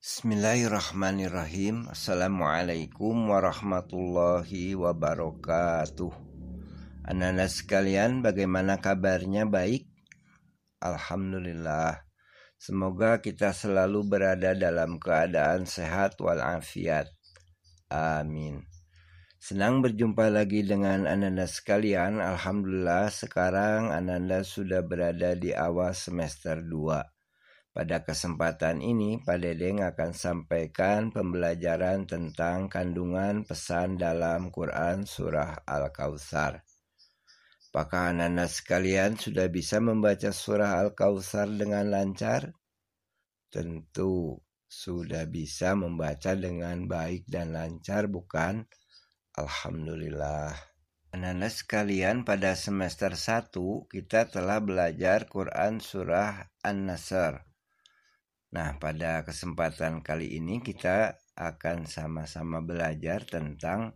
Bismillahirrahmanirrahim. Assalamualaikum warahmatullahi wabarakatuh. Anak-anak sekalian bagaimana kabarnya? Baik? Alhamdulillah. Semoga kita selalu berada dalam keadaan sehat walafiat. Amin. Senang berjumpa lagi dengan Ananda sekalian. Alhamdulillah sekarang Ananda sudah berada di awal semester 2 pada kesempatan ini, Pak Dedeng akan sampaikan pembelajaran tentang kandungan pesan dalam Quran Surah Al-Kawthar. Apakah anak-anak sekalian sudah bisa membaca surah Al-Kawthar dengan lancar? Tentu sudah bisa membaca dengan baik dan lancar, bukan? Alhamdulillah. Anak-anak sekalian, pada semester 1 kita telah belajar Quran Surah An-Nasr Nah, pada kesempatan kali ini kita akan sama-sama belajar tentang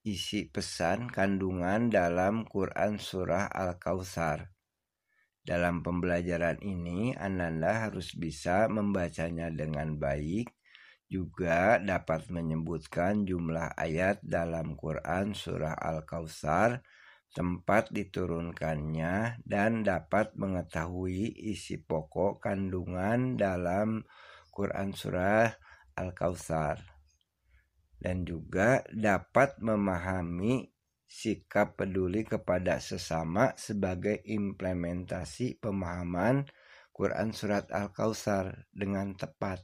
isi pesan kandungan dalam Quran Surah Al-Kautsar. Dalam pembelajaran ini, Ananda harus bisa membacanya dengan baik, juga dapat menyebutkan jumlah ayat dalam Quran Surah Al-Kautsar tempat diturunkannya dan dapat mengetahui isi pokok kandungan dalam Quran Surah Al-Kautsar dan juga dapat memahami sikap peduli kepada sesama sebagai implementasi pemahaman Quran Surat Al-Kautsar dengan tepat.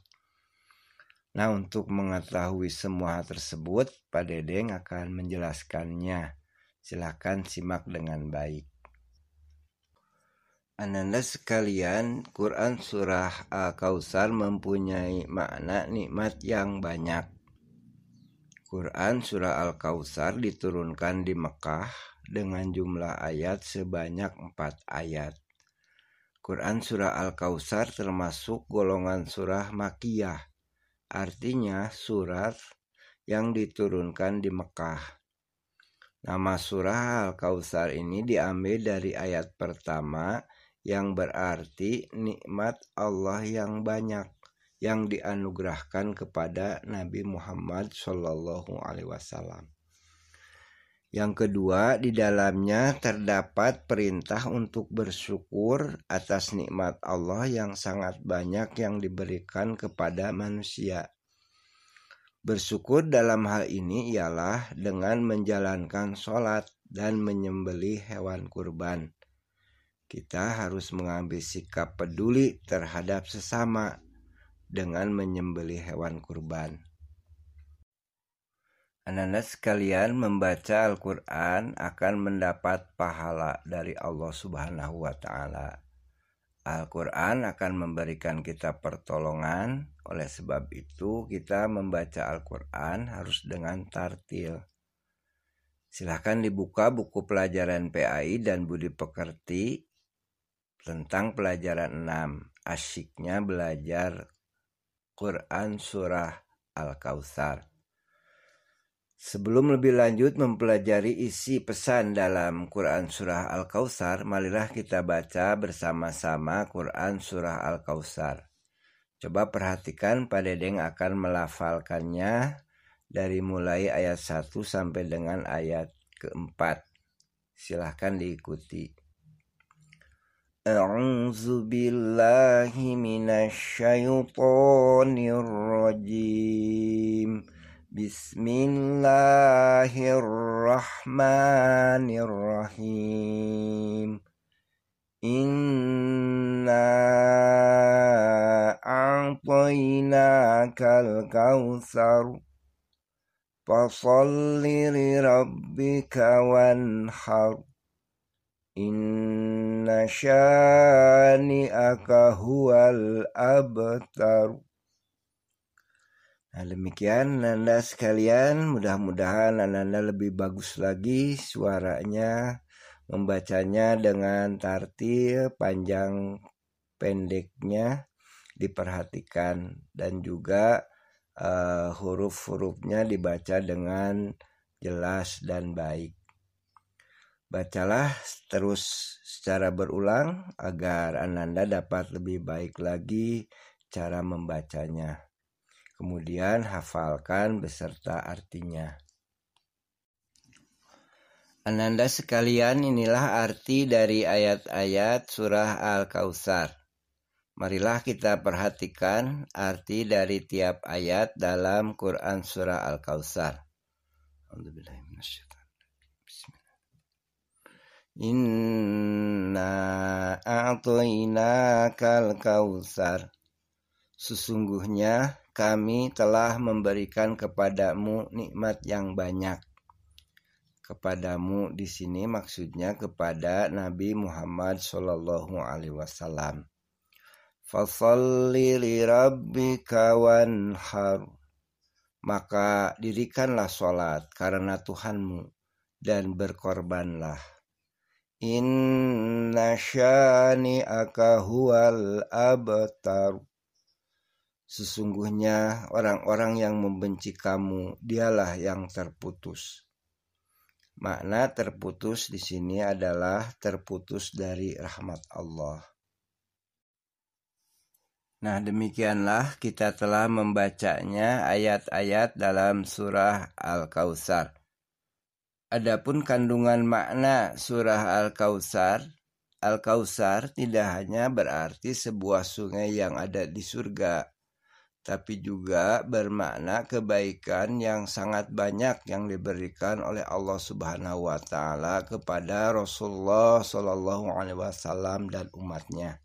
Nah, untuk mengetahui semua tersebut, Pak Dedeng akan menjelaskannya. Silahkan simak dengan baik. Ananda sekalian, Quran Surah Al-Kausar mempunyai makna nikmat yang banyak. Quran Surah Al-Kausar diturunkan di Mekah dengan jumlah ayat sebanyak empat ayat. Quran Surah Al-Kausar termasuk golongan surah Makiyah, artinya surat yang diturunkan di Mekah. Nama surah Al-Kautsar ini diambil dari ayat pertama yang berarti nikmat Allah yang banyak yang dianugerahkan kepada Nabi Muhammad Shallallahu Alaihi Wasallam. Yang kedua, di dalamnya terdapat perintah untuk bersyukur atas nikmat Allah yang sangat banyak yang diberikan kepada manusia. Bersyukur dalam hal ini ialah dengan menjalankan sholat dan menyembeli hewan kurban. Kita harus mengambil sikap peduli terhadap sesama dengan menyembeli hewan kurban. Anak-anak sekalian membaca Al-Quran akan mendapat pahala dari Allah Subhanahu wa Ta'ala. Al-Quran akan memberikan kita pertolongan. Oleh sebab itu, kita membaca Al-Quran harus dengan tartil. Silahkan dibuka buku pelajaran PAI dan Budi Pekerti tentang pelajaran 6. Asyiknya belajar Quran Surah Al-Kautsar. Sebelum lebih lanjut mempelajari isi pesan dalam Quran Surah Al-Kautsar, marilah kita baca bersama-sama Quran Surah Al-Kautsar. Coba perhatikan Pak Dedeng akan melafalkannya dari mulai ayat 1 sampai dengan ayat keempat. Silahkan diikuti. A'udzu billahi minasyaitonir rajim. Bismillahirrahmanirrahim. Inna a'tainakal kautsar. Fasalli li rabbika wanhar. Inna syani'aka huwal abtar. Nah demikian Nanda sekalian mudah-mudahan Nanda lebih bagus lagi suaranya membacanya dengan tartil panjang pendeknya diperhatikan dan juga uh, huruf-hurufnya dibaca dengan jelas dan baik. Bacalah terus secara berulang agar Ananda dapat lebih baik lagi cara membacanya. Kemudian hafalkan beserta artinya. Ananda sekalian inilah arti dari ayat-ayat surah Al-Kautsar. Marilah kita perhatikan arti dari tiap ayat dalam Quran surah Al-Kautsar. Inna a'tainakal kautsar. Sesungguhnya kami telah memberikan kepadamu nikmat yang banyak. Kepadamu di sini maksudnya kepada Nabi Muhammad Shallallahu Alaihi Wasallam. Wanhar. Maka dirikanlah sholat karena Tuhanmu dan berkorbanlah. Inna syani huwal abtar. Sesungguhnya orang-orang yang membenci kamu, dialah yang terputus. Makna terputus di sini adalah terputus dari rahmat Allah. Nah, demikianlah kita telah membacanya ayat-ayat dalam surah Al-Kautsar. Adapun kandungan makna surah Al-Kautsar, Al-Kautsar tidak hanya berarti sebuah sungai yang ada di surga, tapi juga bermakna kebaikan yang sangat banyak yang diberikan oleh Allah Subhanahu wa taala kepada Rasulullah Shallallahu alaihi wasallam dan umatnya.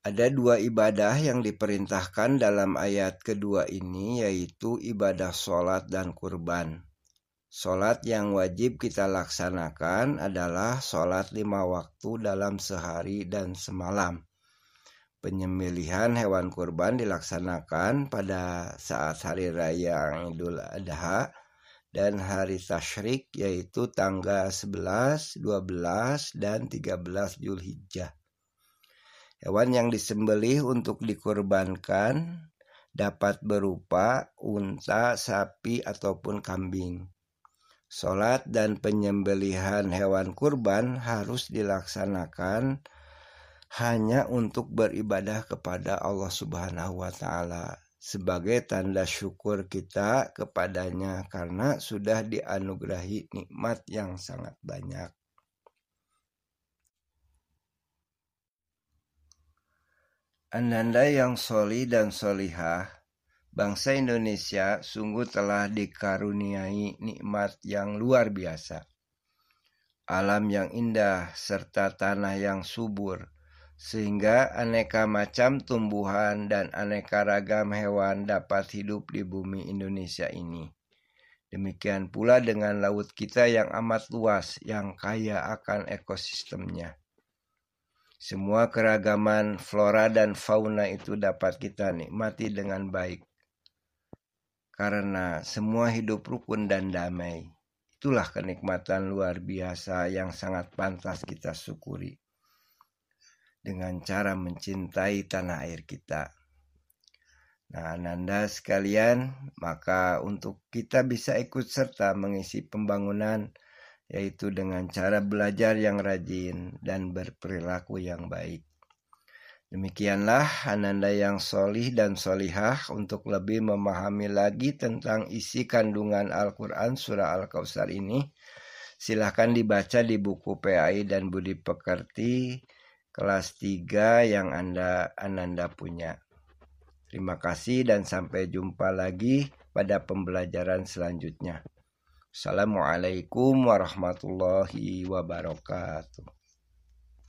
Ada dua ibadah yang diperintahkan dalam ayat kedua ini yaitu ibadah sholat dan kurban. Sholat yang wajib kita laksanakan adalah sholat lima waktu dalam sehari dan semalam penyembelihan hewan kurban dilaksanakan pada saat hari raya Idul Adha dan hari tasyrik yaitu tanggal 11, 12, dan 13 Julhijjah. Hewan yang disembelih untuk dikurbankan dapat berupa unta, sapi, ataupun kambing. Sholat dan penyembelihan hewan kurban harus dilaksanakan hanya untuk beribadah kepada Allah Subhanahu wa taala sebagai tanda syukur kita kepadanya karena sudah dianugerahi nikmat yang sangat banyak. Ananda yang soli dan solihah, bangsa Indonesia sungguh telah dikaruniai nikmat yang luar biasa. Alam yang indah serta tanah yang subur, sehingga aneka macam tumbuhan dan aneka ragam hewan dapat hidup di bumi Indonesia ini. Demikian pula dengan laut kita yang amat luas, yang kaya akan ekosistemnya. Semua keragaman flora dan fauna itu dapat kita nikmati dengan baik. Karena semua hidup rukun dan damai. Itulah kenikmatan luar biasa yang sangat pantas kita syukuri dengan cara mencintai tanah air kita. Nah, Nanda sekalian, maka untuk kita bisa ikut serta mengisi pembangunan yaitu dengan cara belajar yang rajin dan berperilaku yang baik. Demikianlah Ananda yang solih dan solihah untuk lebih memahami lagi tentang isi kandungan Al-Quran surah Al-Kausar ini. Silahkan dibaca di buku PAI dan Budi Pekerti kelas 3 yang Anda Ananda punya. Terima kasih dan sampai jumpa lagi pada pembelajaran selanjutnya. Assalamualaikum warahmatullahi wabarakatuh.